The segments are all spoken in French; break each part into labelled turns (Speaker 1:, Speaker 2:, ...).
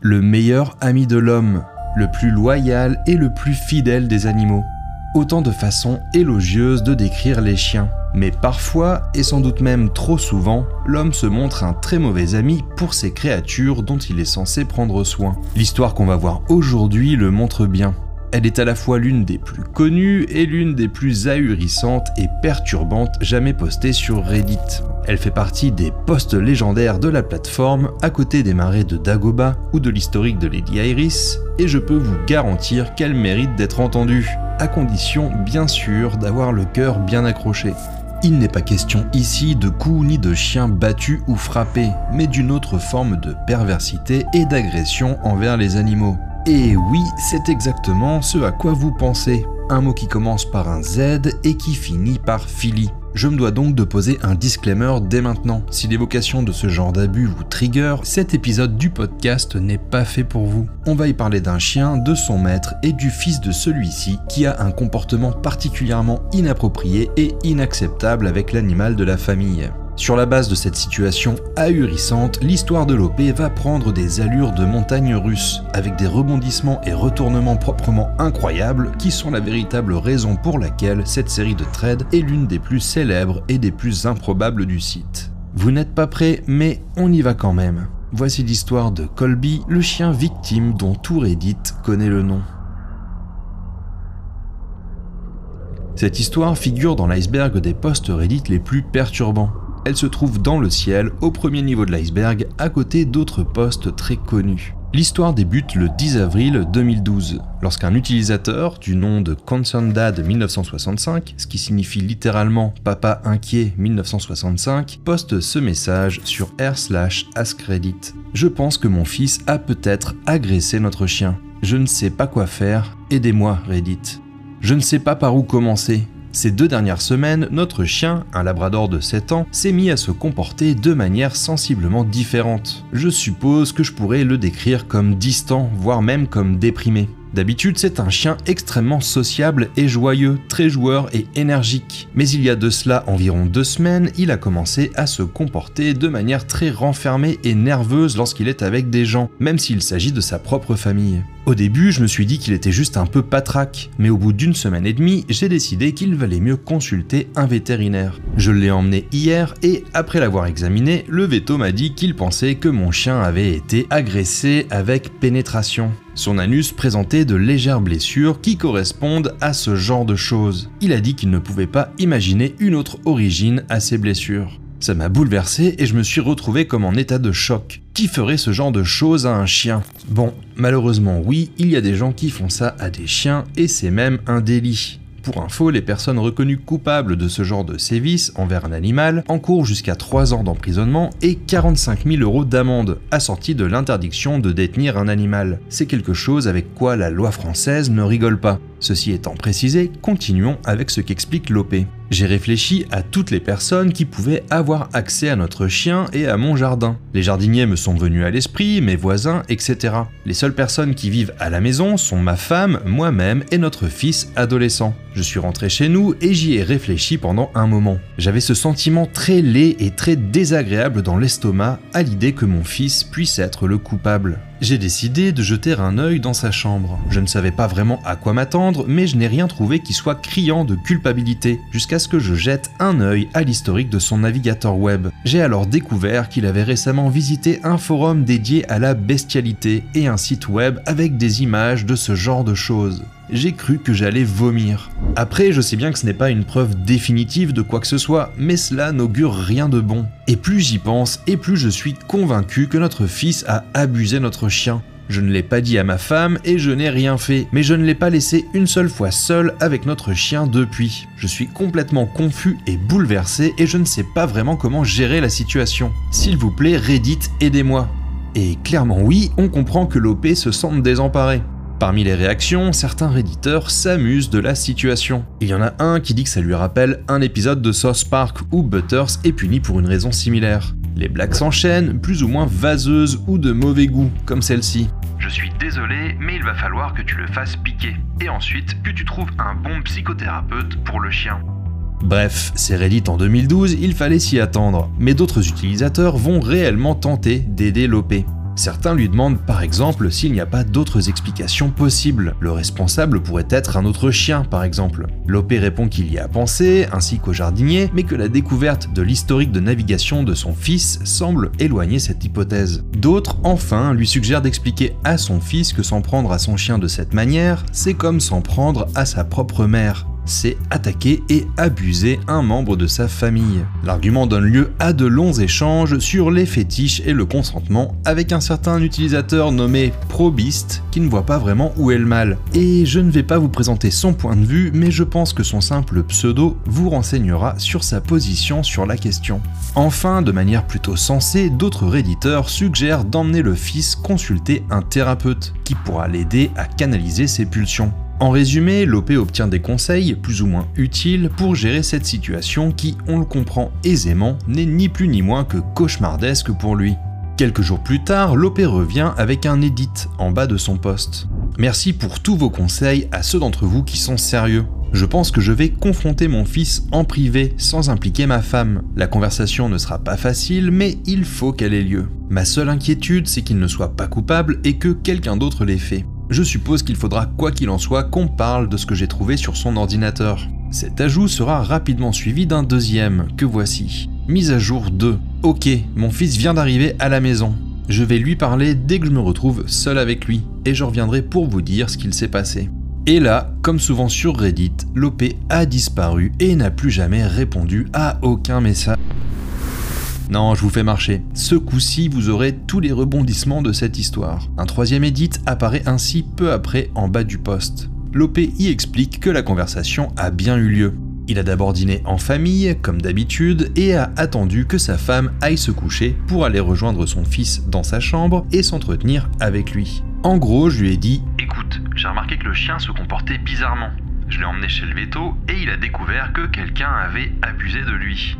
Speaker 1: le meilleur ami de l'homme, le plus loyal et le plus fidèle des animaux. Autant de façons élogieuses de décrire les chiens. Mais parfois, et sans doute même trop souvent, l'homme se montre un très mauvais ami pour ces créatures dont il est censé prendre soin. L'histoire qu'on va voir aujourd'hui le montre bien. Elle est à la fois l'une des plus connues et l'une des plus ahurissantes et perturbantes jamais postées sur Reddit. Elle fait partie des posts légendaires de la plateforme, à côté des marais de Dagoba ou de l'historique de Lady Iris, et je peux vous garantir qu'elle mérite d'être entendue, à condition bien sûr d'avoir le cœur bien accroché. Il n'est pas question ici de coups ni de chiens battus ou frappés, mais d'une autre forme de perversité et d'agression envers les animaux. Et oui, c'est exactement ce à quoi vous pensez. Un mot qui commence par un Z et qui finit par Philly. Je me dois donc de poser un disclaimer dès maintenant. Si l'évocation de ce genre d'abus vous trigger, cet épisode du podcast n'est pas fait pour vous. On va y parler d'un chien, de son maître et du fils de celui-ci qui a un comportement particulièrement inapproprié et inacceptable avec l'animal de la famille. Sur la base de cette situation ahurissante, l'histoire de l'OP va prendre des allures de montagne russe, avec des rebondissements et retournements proprement incroyables qui sont la véritable raison pour laquelle cette série de trades est l'une des plus célèbres et des plus improbables du site. Vous n'êtes pas prêt, mais on y va quand même. Voici l'histoire de Colby, le chien victime dont tout Reddit connaît le nom. Cette histoire figure dans l'iceberg des posts Reddit les plus perturbants elle se trouve dans le ciel, au premier niveau de l'iceberg, à côté d'autres postes très connus. L'histoire débute le 10 avril 2012, lorsqu'un utilisateur du nom de ConcernedDad 1965, ce qui signifie littéralement Papa inquiet 1965, poste ce message sur r slash. Je pense que mon fils a peut-être agressé notre chien. Je ne sais pas quoi faire, aidez-moi Reddit. Je ne sais pas par où commencer, ces deux dernières semaines, notre chien, un labrador de 7 ans, s'est mis à se comporter de manière sensiblement différente. Je suppose que je pourrais le décrire comme distant, voire même comme déprimé. D'habitude, c'est un chien extrêmement sociable et joyeux, très joueur et énergique. Mais il y a de cela environ deux semaines, il a commencé à se comporter de manière très renfermée et nerveuse lorsqu'il est avec des gens, même s'il s'agit de sa propre famille. Au début, je me suis dit qu'il était juste un peu patraque, mais au bout d'une semaine et demie, j'ai décidé qu'il valait mieux consulter un vétérinaire. Je l'ai emmené hier et, après l'avoir examiné, le veto m'a dit qu'il pensait que mon chien avait été agressé avec pénétration. Son anus présentait de légères blessures qui correspondent à ce genre de choses. Il a dit qu'il ne pouvait pas imaginer une autre origine à ces blessures. Ça m'a bouleversé et je me suis retrouvé comme en état de choc. Qui ferait ce genre de choses à un chien? Bon, malheureusement oui, il y a des gens qui font ça à des chiens et c'est même un délit. Pour info, les personnes reconnues coupables de ce genre de sévices envers un animal encourent jusqu'à 3 ans d'emprisonnement et 45 000 euros d'amende, assortie de l'interdiction de détenir un animal. C'est quelque chose avec quoi la loi française ne rigole pas. Ceci étant précisé, continuons avec ce qu'explique l'OP. J'ai réfléchi à toutes les personnes qui pouvaient avoir accès à notre chien et à mon jardin. Les jardiniers me sont venus à l'esprit, mes voisins, etc. Les seules personnes qui vivent à la maison sont ma femme, moi-même et notre fils adolescent. Je suis rentré chez nous et j'y ai réfléchi pendant un moment. J'avais ce sentiment très laid et très désagréable dans l'estomac à l'idée que mon fils puisse être le coupable. J'ai décidé de jeter un œil dans sa chambre. Je ne savais pas vraiment à quoi m'attendre, mais je n'ai rien trouvé qui soit criant de culpabilité, jusqu'à ce que je jette un œil à l'historique de son navigateur web. J'ai alors découvert qu'il avait récemment visité un forum dédié à la bestialité et un site web avec des images de ce genre de choses j'ai cru que j'allais vomir. Après, je sais bien que ce n'est pas une preuve définitive de quoi que ce soit, mais cela n'augure rien de bon. Et plus j'y pense, et plus je suis convaincu que notre fils a abusé notre chien. Je ne l'ai pas dit à ma femme et je n'ai rien fait, mais je ne l'ai pas laissé une seule fois seul avec notre chien depuis. Je suis complètement confus et bouleversé et je ne sais pas vraiment comment gérer la situation. S'il vous plaît, Reddit, aidez-moi. Et clairement oui, on comprend que l'OP se sente désemparé. Parmi les réactions, certains réditeurs s'amusent de la situation. Il y en a un qui dit que ça lui rappelle un épisode de South Park où Butters est puni pour une raison similaire. Les blagues s'enchaînent, plus ou moins vaseuses ou de mauvais goût, comme celle-ci. Je suis désolé, mais il va falloir que tu le fasses piquer. Et ensuite, que tu trouves un bon psychothérapeute pour le chien. Bref, c'est Reddit en 2012, il fallait s'y attendre. Mais d'autres utilisateurs vont réellement tenter d'aider l'OP. Certains lui demandent par exemple s'il n'y a pas d'autres explications possibles. Le responsable pourrait être un autre chien par exemple. Lopé répond qu'il y a pensé, ainsi qu'au jardinier, mais que la découverte de l'historique de navigation de son fils semble éloigner cette hypothèse. D'autres, enfin, lui suggèrent d'expliquer à son fils que s'en prendre à son chien de cette manière, c'est comme s'en prendre à sa propre mère c'est attaquer et abuser un membre de sa famille. L'argument donne lieu à de longs échanges sur les fétiches et le consentement avec un certain utilisateur nommé Probist qui ne voit pas vraiment où est le mal. Et je ne vais pas vous présenter son point de vue, mais je pense que son simple pseudo vous renseignera sur sa position sur la question. Enfin, de manière plutôt sensée, d'autres réditeurs suggèrent d'emmener le fils consulter un thérapeute qui pourra l'aider à canaliser ses pulsions. En résumé, Lopé obtient des conseils plus ou moins utiles pour gérer cette situation qui, on le comprend aisément, n'est ni plus ni moins que cauchemardesque pour lui. Quelques jours plus tard, Lopé revient avec un edit en bas de son poste. Merci pour tous vos conseils à ceux d'entre vous qui sont sérieux. Je pense que je vais confronter mon fils en privé sans impliquer ma femme. La conversation ne sera pas facile, mais il faut qu'elle ait lieu. Ma seule inquiétude, c'est qu'il ne soit pas coupable et que quelqu'un d'autre l'ait fait. Je suppose qu'il faudra quoi qu'il en soit qu'on parle de ce que j'ai trouvé sur son ordinateur. Cet ajout sera rapidement suivi d'un deuxième, que voici. Mise à jour 2. Ok, mon fils vient d'arriver à la maison. Je vais lui parler dès que je me retrouve seul avec lui, et je reviendrai pour vous dire ce qu'il s'est passé. Et là, comme souvent sur Reddit, l'OP a disparu et n'a plus jamais répondu à aucun message. Non, je vous fais marcher. Ce coup-ci, vous aurez tous les rebondissements de cette histoire. Un troisième edit apparaît ainsi peu après en bas du poste. L'OP y explique que la conversation a bien eu lieu. Il a d'abord dîné en famille, comme d'habitude, et a attendu que sa femme aille se coucher pour aller rejoindre son fils dans sa chambre et s'entretenir avec lui. En gros, je lui ai dit
Speaker 2: Écoute, j'ai remarqué que le chien se comportait bizarrement. Je l'ai emmené chez le veto et il a découvert que quelqu'un avait abusé de lui.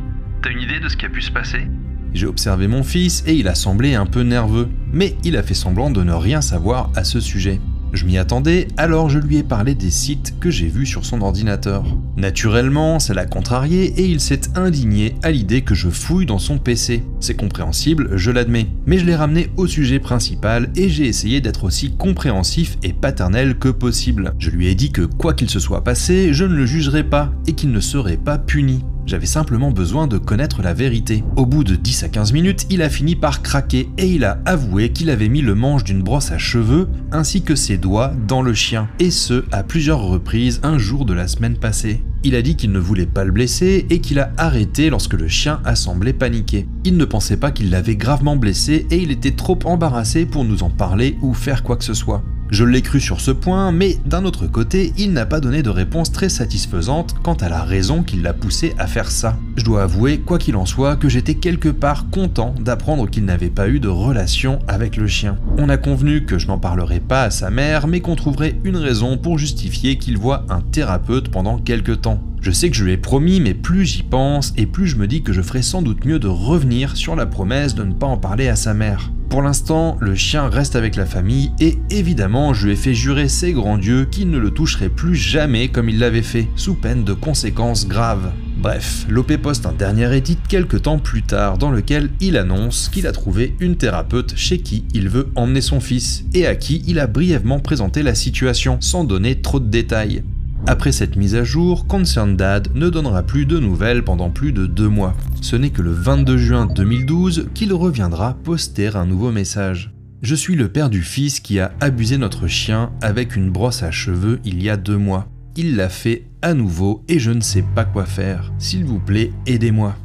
Speaker 2: Une idée de ce qui a pu se passer
Speaker 1: J'ai observé mon fils et il a semblé un peu nerveux, mais il a fait semblant de ne rien savoir à ce sujet. Je m'y attendais, alors je lui ai parlé des sites que j'ai vus sur son ordinateur. Naturellement, ça l'a contrarié et il s'est indigné à l'idée que je fouille dans son PC. C'est compréhensible, je l'admets. Mais je l'ai ramené au sujet principal et j'ai essayé d'être aussi compréhensif et paternel que possible. Je lui ai dit que quoi qu'il se soit passé, je ne le jugerai pas et qu'il ne serait pas puni. J'avais simplement besoin de connaître la vérité. Au bout de 10 à 15 minutes, il a fini par craquer et il a avoué qu'il avait mis le manche d'une brosse à cheveux ainsi que ses doigts dans le chien, et ce à plusieurs reprises un jour de la semaine passée. Il a dit qu'il ne voulait pas le blesser et qu'il a arrêté lorsque le chien a semblé paniquer. Il ne pensait pas qu'il l'avait gravement blessé et il était trop embarrassé pour nous en parler ou faire quoi que ce soit. Je l'ai cru sur ce point, mais d'un autre côté, il n'a pas donné de réponse très satisfaisante quant à la raison qui l'a poussé à faire ça. Je dois avouer, quoi qu'il en soit, que j'étais quelque part content d'apprendre qu'il n'avait pas eu de relation avec le chien. On a convenu que je n'en parlerai pas à sa mère, mais qu'on trouverait une raison pour justifier qu'il voit un thérapeute pendant quelques temps. Je sais que je lui ai promis, mais plus j'y pense, et plus je me dis que je ferais sans doute mieux de revenir sur la promesse de ne pas en parler à sa mère. Pour l'instant, le chien reste avec la famille et évidemment, je lui ai fait jurer ses grands dieux qu'il ne le toucherait plus jamais comme il l'avait fait, sous peine de conséquences graves. Bref, Lopé poste un dernier edit quelques temps plus tard dans lequel il annonce qu'il a trouvé une thérapeute chez qui il veut emmener son fils et à qui il a brièvement présenté la situation sans donner trop de détails. Après cette mise à jour, Concerned Dad ne donnera plus de nouvelles pendant plus de deux mois. Ce n'est que le 22 juin 2012 qu'il reviendra poster un nouveau message. Je suis le père du fils qui a abusé notre chien avec une brosse à cheveux il y a deux mois. Il l'a fait à nouveau et je ne sais pas quoi faire. S'il vous plaît, aidez-moi.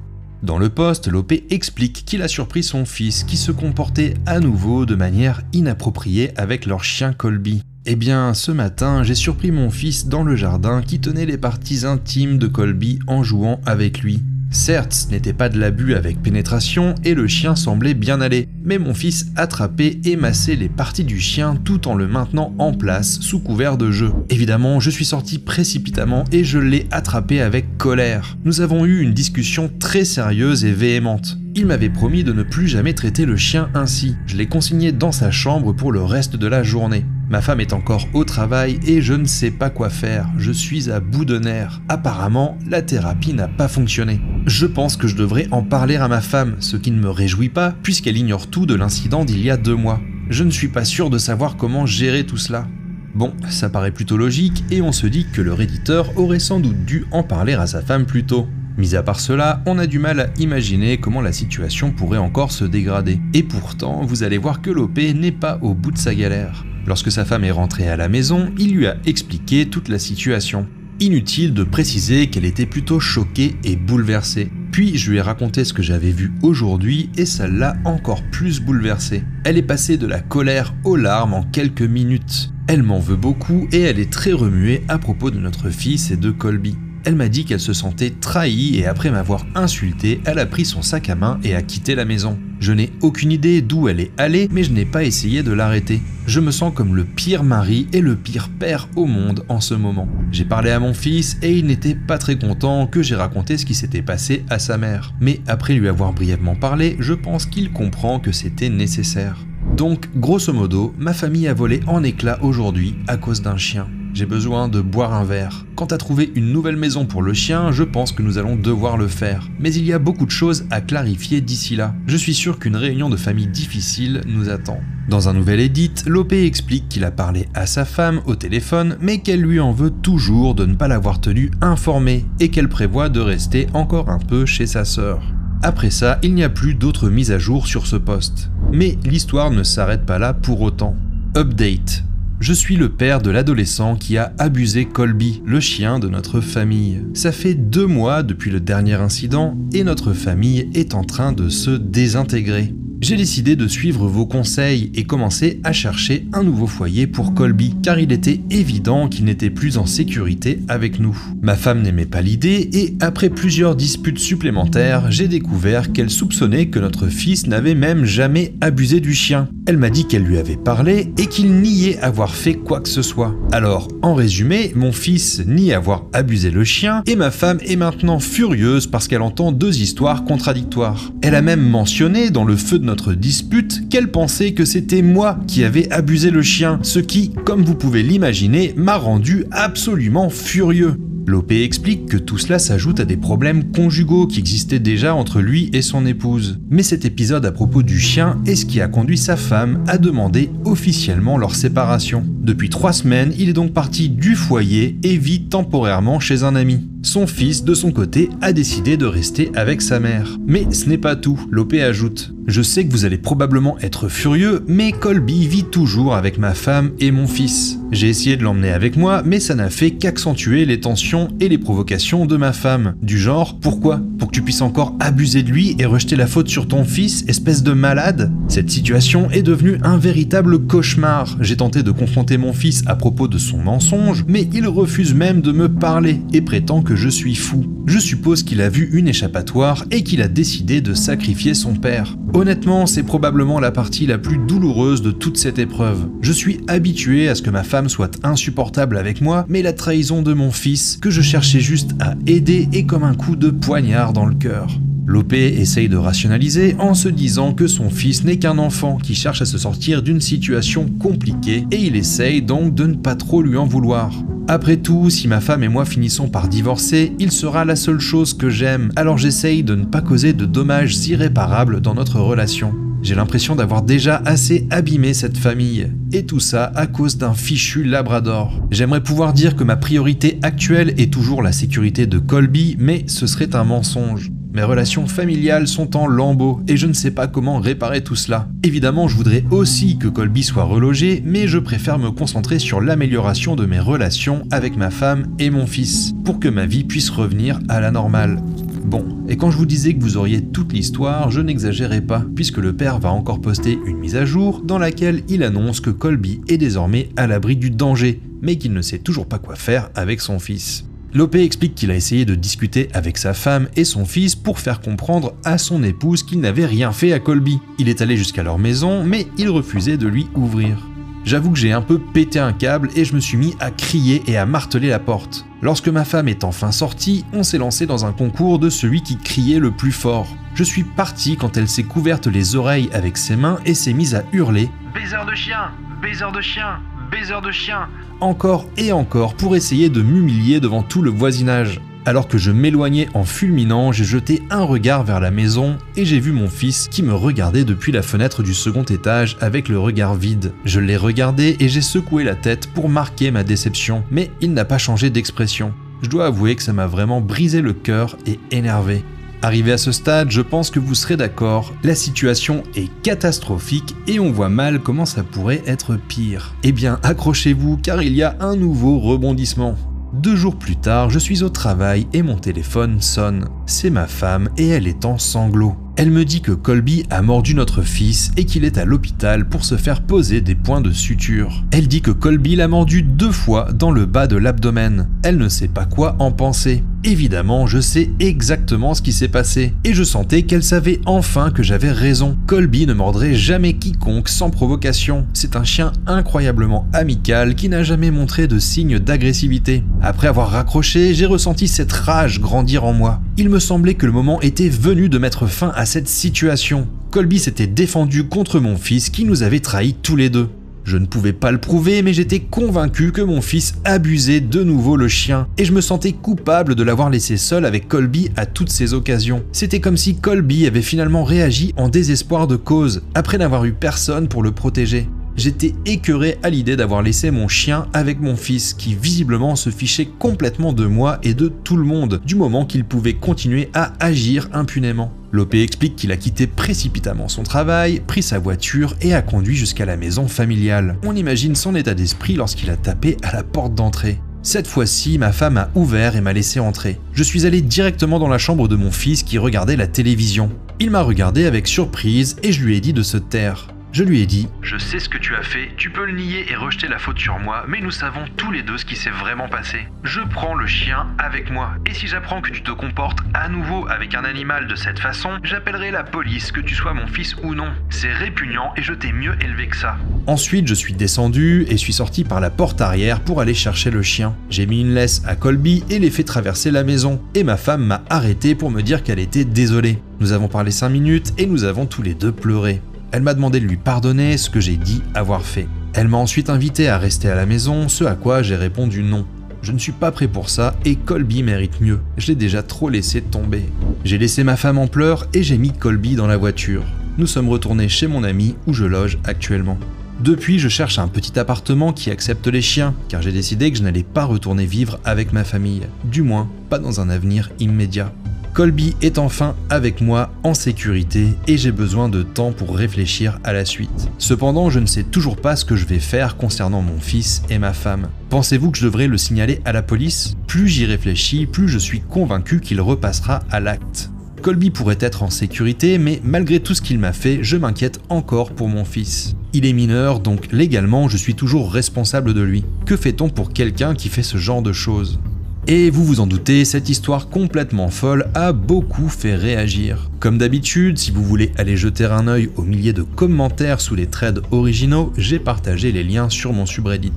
Speaker 1: Dans le poste, Lopé explique qu'il a surpris son fils qui se comportait à nouveau de manière inappropriée avec leur chien Colby. Eh bien, ce matin, j'ai surpris mon fils dans le jardin qui tenait les parties intimes de Colby en jouant avec lui. Certes, ce n'était pas de l'abus avec pénétration et le chien semblait bien aller, mais mon fils attrapait et massait les parties du chien tout en le maintenant en place sous couvert de jeu. Évidemment, je suis sorti précipitamment et je l'ai attrapé avec colère. Nous avons eu une discussion très sérieuse et véhémente. Il m'avait promis de ne plus jamais traiter le chien ainsi. Je l'ai consigné dans sa chambre pour le reste de la journée. Ma femme est encore au travail et je ne sais pas quoi faire. Je suis à bout de nerfs. Apparemment, la thérapie n'a pas fonctionné. Je pense que je devrais en parler à ma femme, ce qui ne me réjouit pas puisqu'elle ignore tout de l'incident d'il y a deux mois. Je ne suis pas sûr de savoir comment gérer tout cela. Bon, ça paraît plutôt logique et on se dit que le réditeur aurait sans doute dû en parler à sa femme plus tôt. Mis à part cela, on a du mal à imaginer comment la situation pourrait encore se dégrader. Et pourtant, vous allez voir que Lopé n'est pas au bout de sa galère. Lorsque sa femme est rentrée à la maison, il lui a expliqué toute la situation. Inutile de préciser qu'elle était plutôt choquée et bouleversée. Puis je lui ai raconté ce que j'avais vu aujourd'hui et ça l'a encore plus bouleversée. Elle est passée de la colère aux larmes en quelques minutes. Elle m'en veut beaucoup et elle est très remuée à propos de notre fils et de Colby. Elle m'a dit qu'elle se sentait trahie et après m'avoir insulté, elle a pris son sac à main et a quitté la maison. Je n'ai aucune idée d'où elle est allée, mais je n'ai pas essayé de l'arrêter. Je me sens comme le pire mari et le pire père au monde en ce moment. J'ai parlé à mon fils et il n'était pas très content que j'ai raconté ce qui s'était passé à sa mère. Mais après lui avoir brièvement parlé, je pense qu'il comprend que c'était nécessaire. Donc, grosso modo, ma famille a volé en éclats aujourd'hui à cause d'un chien j'ai besoin de boire un verre. Quant à trouver une nouvelle maison pour le chien, je pense que nous allons devoir le faire. Mais il y a beaucoup de choses à clarifier d'ici là. Je suis sûr qu'une réunion de famille difficile nous attend. Dans un nouvel edit, Lopé explique qu'il a parlé à sa femme au téléphone, mais qu'elle lui en veut toujours de ne pas l'avoir tenu informée et qu'elle prévoit de rester encore un peu chez sa sœur. Après ça, il n'y a plus d'autres mises à jour sur ce poste. Mais l'histoire ne s'arrête pas là pour autant. Update. Je suis le père de l'adolescent qui a abusé Colby, le chien de notre famille. Ça fait deux mois depuis le dernier incident et notre famille est en train de se désintégrer j'ai décidé de suivre vos conseils et commencer à chercher un nouveau foyer pour Colby, car il était évident qu'il n'était plus en sécurité avec nous. Ma femme n'aimait pas l'idée et après plusieurs disputes supplémentaires, j'ai découvert qu'elle soupçonnait que notre fils n'avait même jamais abusé du chien. Elle m'a dit qu'elle lui avait parlé et qu'il niait avoir fait quoi que ce soit. Alors, en résumé, mon fils nie avoir abusé le chien et ma femme est maintenant furieuse parce qu'elle entend deux histoires contradictoires. Elle a même mentionné dans le feu de notre dispute qu'elle pensait que c'était moi qui avais abusé le chien, ce qui, comme vous pouvez l'imaginer, m'a rendu absolument furieux. Lopé explique que tout cela s'ajoute à des problèmes conjugaux qui existaient déjà entre lui et son épouse. Mais cet épisode à propos du chien est ce qui a conduit sa femme à demander officiellement leur séparation. Depuis trois semaines, il est donc parti du foyer et vit temporairement chez un ami. Son fils, de son côté, a décidé de rester avec sa mère. Mais ce n'est pas tout, Lopé ajoute. Je sais que vous allez probablement être furieux, mais Colby vit toujours avec ma femme et mon fils. J'ai essayé de l'emmener avec moi, mais ça n'a fait qu'accentuer les tensions et les provocations de ma femme. Du genre, pourquoi? Pour que tu puisses encore abuser de lui et rejeter la faute sur ton fils, espèce de malade? Cette situation est devenue un véritable cauchemar. J'ai tenté de confronter mon fils à propos de son mensonge, mais il refuse même de me parler et prétend que je suis fou. Je suppose qu'il a vu une échappatoire et qu'il a décidé de sacrifier son père. Honnêtement, c'est probablement la partie la plus douloureuse de toute cette épreuve. Je suis habitué à ce que ma femme soit insupportable avec moi, mais la trahison de mon fils, que je cherchais juste à aider, est comme un coup de poignard dans le cœur. Lopé essaye de rationaliser en se disant que son fils n'est qu'un enfant qui cherche à se sortir d'une situation compliquée et il essaye donc de ne pas trop lui en vouloir. Après tout, si ma femme et moi finissons par divorcer, il sera la seule chose que j'aime, alors j'essaye de ne pas causer de dommages irréparables dans notre relation. J'ai l'impression d'avoir déjà assez abîmé cette famille. Et tout ça à cause d'un fichu labrador. J'aimerais pouvoir dire que ma priorité actuelle est toujours la sécurité de Colby, mais ce serait un mensonge. Mes relations familiales sont en lambeaux et je ne sais pas comment réparer tout cela. Évidemment, je voudrais aussi que Colby soit relogé, mais je préfère me concentrer sur l'amélioration de mes relations avec ma femme et mon fils, pour que ma vie puisse revenir à la normale. Bon, et quand je vous disais que vous auriez toute l'histoire, je n'exagérais pas, puisque le père va encore poster une mise à jour dans laquelle il annonce que Colby est désormais à l'abri du danger, mais qu'il ne sait toujours pas quoi faire avec son fils. Lopé explique qu'il a essayé de discuter avec sa femme et son fils pour faire comprendre à son épouse qu'il n'avait rien fait à Colby. Il est allé jusqu'à leur maison, mais il refusait de lui ouvrir. J'avoue que j'ai un peu pété un câble et je me suis mis à crier et à marteler la porte. Lorsque ma femme est enfin sortie, on s'est lancé dans un concours de celui qui criait le plus fort. Je suis parti quand elle s'est couverte les oreilles avec ses mains et s'est mise à hurler
Speaker 2: Baiser de chien Baiser de chien Baiser de chien
Speaker 1: encore et encore pour essayer de m'humilier devant tout le voisinage. Alors que je m'éloignais en fulminant, j'ai jeté un regard vers la maison et j'ai vu mon fils qui me regardait depuis la fenêtre du second étage avec le regard vide. Je l'ai regardé et j'ai secoué la tête pour marquer ma déception, mais il n'a pas changé d'expression. Je dois avouer que ça m'a vraiment brisé le cœur et énervé. Arrivé à ce stade, je pense que vous serez d'accord, la situation est catastrophique et on voit mal comment ça pourrait être pire. Eh bien, accrochez-vous car il y a un nouveau rebondissement. Deux jours plus tard, je suis au travail et mon téléphone sonne. C'est ma femme et elle est en sanglots. Elle me dit que Colby a mordu notre fils et qu'il est à l'hôpital pour se faire poser des points de suture. Elle dit que Colby l'a mordu deux fois dans le bas de l'abdomen. Elle ne sait pas quoi en penser. Évidemment, je sais exactement ce qui s'est passé et je sentais qu'elle savait enfin que j'avais raison. Colby ne mordrait jamais quiconque sans provocation. C'est un chien incroyablement amical qui n'a jamais montré de signe d'agressivité. Après avoir raccroché, j'ai ressenti cette rage grandir en moi. Il me semblait que le moment était venu de mettre fin à cette situation. Colby s'était défendu contre mon fils qui nous avait trahis tous les deux. Je ne pouvais pas le prouver, mais j'étais convaincu que mon fils abusait de nouveau le chien, et je me sentais coupable de l'avoir laissé seul avec Colby à toutes ces occasions. C'était comme si Colby avait finalement réagi en désespoir de cause, après n'avoir eu personne pour le protéger. J'étais écœuré à l'idée d'avoir laissé mon chien avec mon fils, qui visiblement se fichait complètement de moi et de tout le monde, du moment qu'il pouvait continuer à agir impunément. Lopé explique qu'il a quitté précipitamment son travail, pris sa voiture et a conduit jusqu'à la maison familiale. On imagine son état d'esprit lorsqu'il a tapé à la porte d'entrée. Cette fois-ci, ma femme a ouvert et m'a laissé entrer. Je suis allé directement dans la chambre de mon fils qui regardait la télévision. Il m'a regardé avec surprise et je lui ai dit de se taire. Je lui ai dit
Speaker 2: Je sais ce que tu as fait, tu peux le nier et rejeter la faute sur moi, mais nous savons tous les deux ce qui s'est vraiment passé. Je prends le chien avec moi, et si j'apprends que tu te comportes à nouveau avec un animal de cette façon, j'appellerai la police, que tu sois mon fils ou non. C'est répugnant et je t'ai mieux élevé que ça.
Speaker 1: Ensuite, je suis descendu et suis sorti par la porte arrière pour aller chercher le chien. J'ai mis une laisse à Colby et l'ai fait traverser la maison, et ma femme m'a arrêté pour me dire qu'elle était désolée. Nous avons parlé 5 minutes et nous avons tous les deux pleuré. Elle m'a demandé de lui pardonner ce que j'ai dit avoir fait. Elle m'a ensuite invité à rester à la maison, ce à quoi j'ai répondu non. Je ne suis pas prêt pour ça et Colby mérite mieux. Je l'ai déjà trop laissé tomber. J'ai laissé ma femme en pleurs et j'ai mis Colby dans la voiture. Nous sommes retournés chez mon ami où je loge actuellement. Depuis, je cherche un petit appartement qui accepte les chiens, car j'ai décidé que je n'allais pas retourner vivre avec ma famille, du moins pas dans un avenir immédiat. Colby est enfin avec moi en sécurité et j'ai besoin de temps pour réfléchir à la suite. Cependant, je ne sais toujours pas ce que je vais faire concernant mon fils et ma femme. Pensez-vous que je devrais le signaler à la police? Plus j'y réfléchis, plus je suis convaincu qu'il repassera à l'acte. Colby pourrait être en sécurité, mais malgré tout ce qu'il m'a fait, je m'inquiète encore pour mon fils. Il est mineur, donc légalement, je suis toujours responsable de lui. Que fait-on pour quelqu'un qui fait ce genre de choses? Et vous vous en doutez, cette histoire complètement folle a beaucoup fait réagir. Comme d'habitude, si vous voulez aller jeter un œil aux milliers de commentaires sous les threads originaux, j'ai partagé les liens sur mon subreddit.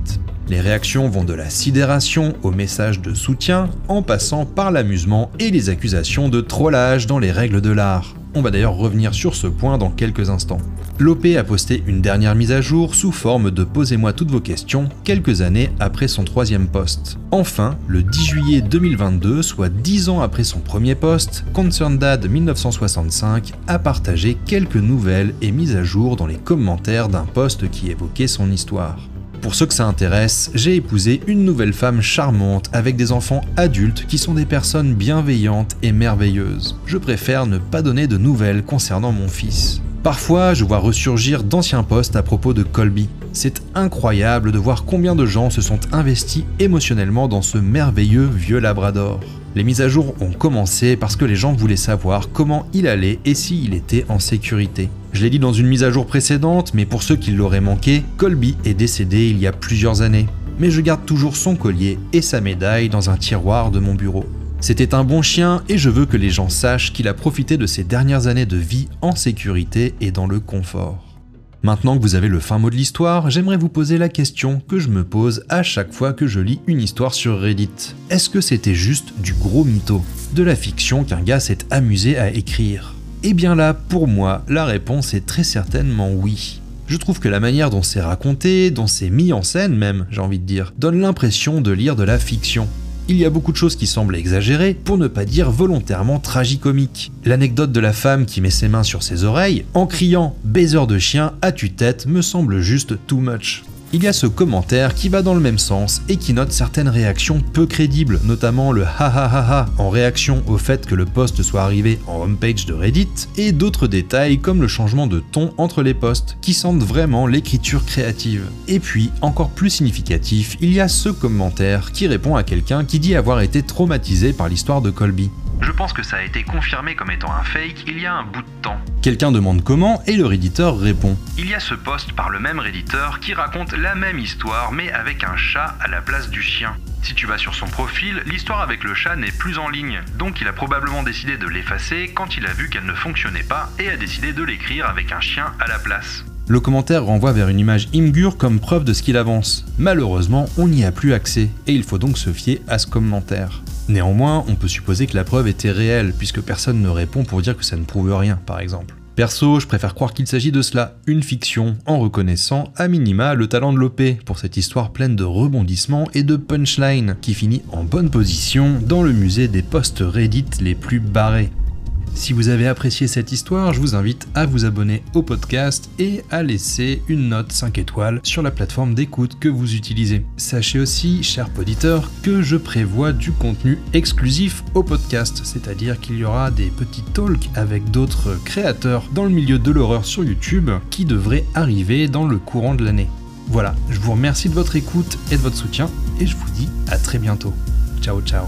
Speaker 1: Les réactions vont de la sidération aux messages de soutien, en passant par l'amusement et les accusations de trollage dans les règles de l'art. On va d'ailleurs revenir sur ce point dans quelques instants. L'OP a posté une dernière mise à jour sous forme de Posez-moi toutes vos questions quelques années après son troisième poste. Enfin, le 10 juillet 2022, soit 10 ans après son premier poste, Concern Dad 1965 a partagé quelques nouvelles et mises à jour dans les commentaires d'un post qui évoquait son histoire. Pour ceux que ça intéresse, j'ai épousé une nouvelle femme charmante avec des enfants adultes qui sont des personnes bienveillantes et merveilleuses. Je préfère ne pas donner de nouvelles concernant mon fils. Parfois, je vois ressurgir d'anciens posts à propos de Colby. C'est incroyable de voir combien de gens se sont investis émotionnellement dans ce merveilleux vieux Labrador. Les mises à jour ont commencé parce que les gens voulaient savoir comment il allait et s'il était en sécurité. Je l'ai dit dans une mise à jour précédente, mais pour ceux qui l'auraient manqué, Colby est décédé il y a plusieurs années. Mais je garde toujours son collier et sa médaille dans un tiroir de mon bureau. C'était un bon chien et je veux que les gens sachent qu'il a profité de ses dernières années de vie en sécurité et dans le confort. Maintenant que vous avez le fin mot de l'histoire, j'aimerais vous poser la question que je me pose à chaque fois que je lis une histoire sur Reddit. Est-ce que c'était juste du gros mytho De la fiction qu'un gars s'est amusé à écrire? Eh bien là, pour moi, la réponse est très certainement oui. Je trouve que la manière dont c'est raconté, dont c'est mis en scène même, j'ai envie de dire, donne l'impression de lire de la fiction. Il y a beaucoup de choses qui semblent exagérées, pour ne pas dire volontairement tragicomiques. L'anecdote de la femme qui met ses mains sur ses oreilles en criant baiser de chien à tue-tête me semble juste too much il y a ce commentaire qui va dans le même sens et qui note certaines réactions peu crédibles, notamment le ha ha ha ha en réaction au fait que le post soit arrivé en homepage de Reddit, et d'autres détails comme le changement de ton entre les posts, qui sentent vraiment l'écriture créative. Et puis, encore plus significatif, il y a ce commentaire qui répond à quelqu'un qui dit avoir été traumatisé par l'histoire de Colby.
Speaker 2: Je pense que ça a été confirmé comme étant un fake il y a un bout de temps.
Speaker 1: Quelqu'un demande comment et le redditeur répond.
Speaker 2: Il y a ce post par le même redditeur qui raconte la même histoire mais avec un chat à la place du chien. Si tu vas sur son profil, l'histoire avec le chat n'est plus en ligne, donc il a probablement décidé de l'effacer quand il a vu qu'elle ne fonctionnait pas et a décidé de l'écrire avec un chien à la place.
Speaker 1: Le commentaire renvoie vers une image Imgur comme preuve de ce qu'il avance. Malheureusement, on n'y a plus accès, et il faut donc se fier à ce commentaire. Néanmoins, on peut supposer que la preuve était réelle, puisque personne ne répond pour dire que ça ne prouve rien, par exemple. Perso, je préfère croire qu'il s'agit de cela, une fiction, en reconnaissant à minima le talent de l'OP pour cette histoire pleine de rebondissements et de punchline qui finit en bonne position dans le musée des posts Reddit les plus barrés. Si vous avez apprécié cette histoire, je vous invite à vous abonner au podcast et à laisser une note 5 étoiles sur la plateforme d'écoute que vous utilisez. Sachez aussi, cher auditeur, que je prévois du contenu exclusif au podcast, c'est-à-dire qu'il y aura des petits talks avec d'autres créateurs dans le milieu de l'horreur sur YouTube qui devraient arriver dans le courant de l'année. Voilà, je vous remercie de votre écoute et de votre soutien et je vous dis à très bientôt. Ciao ciao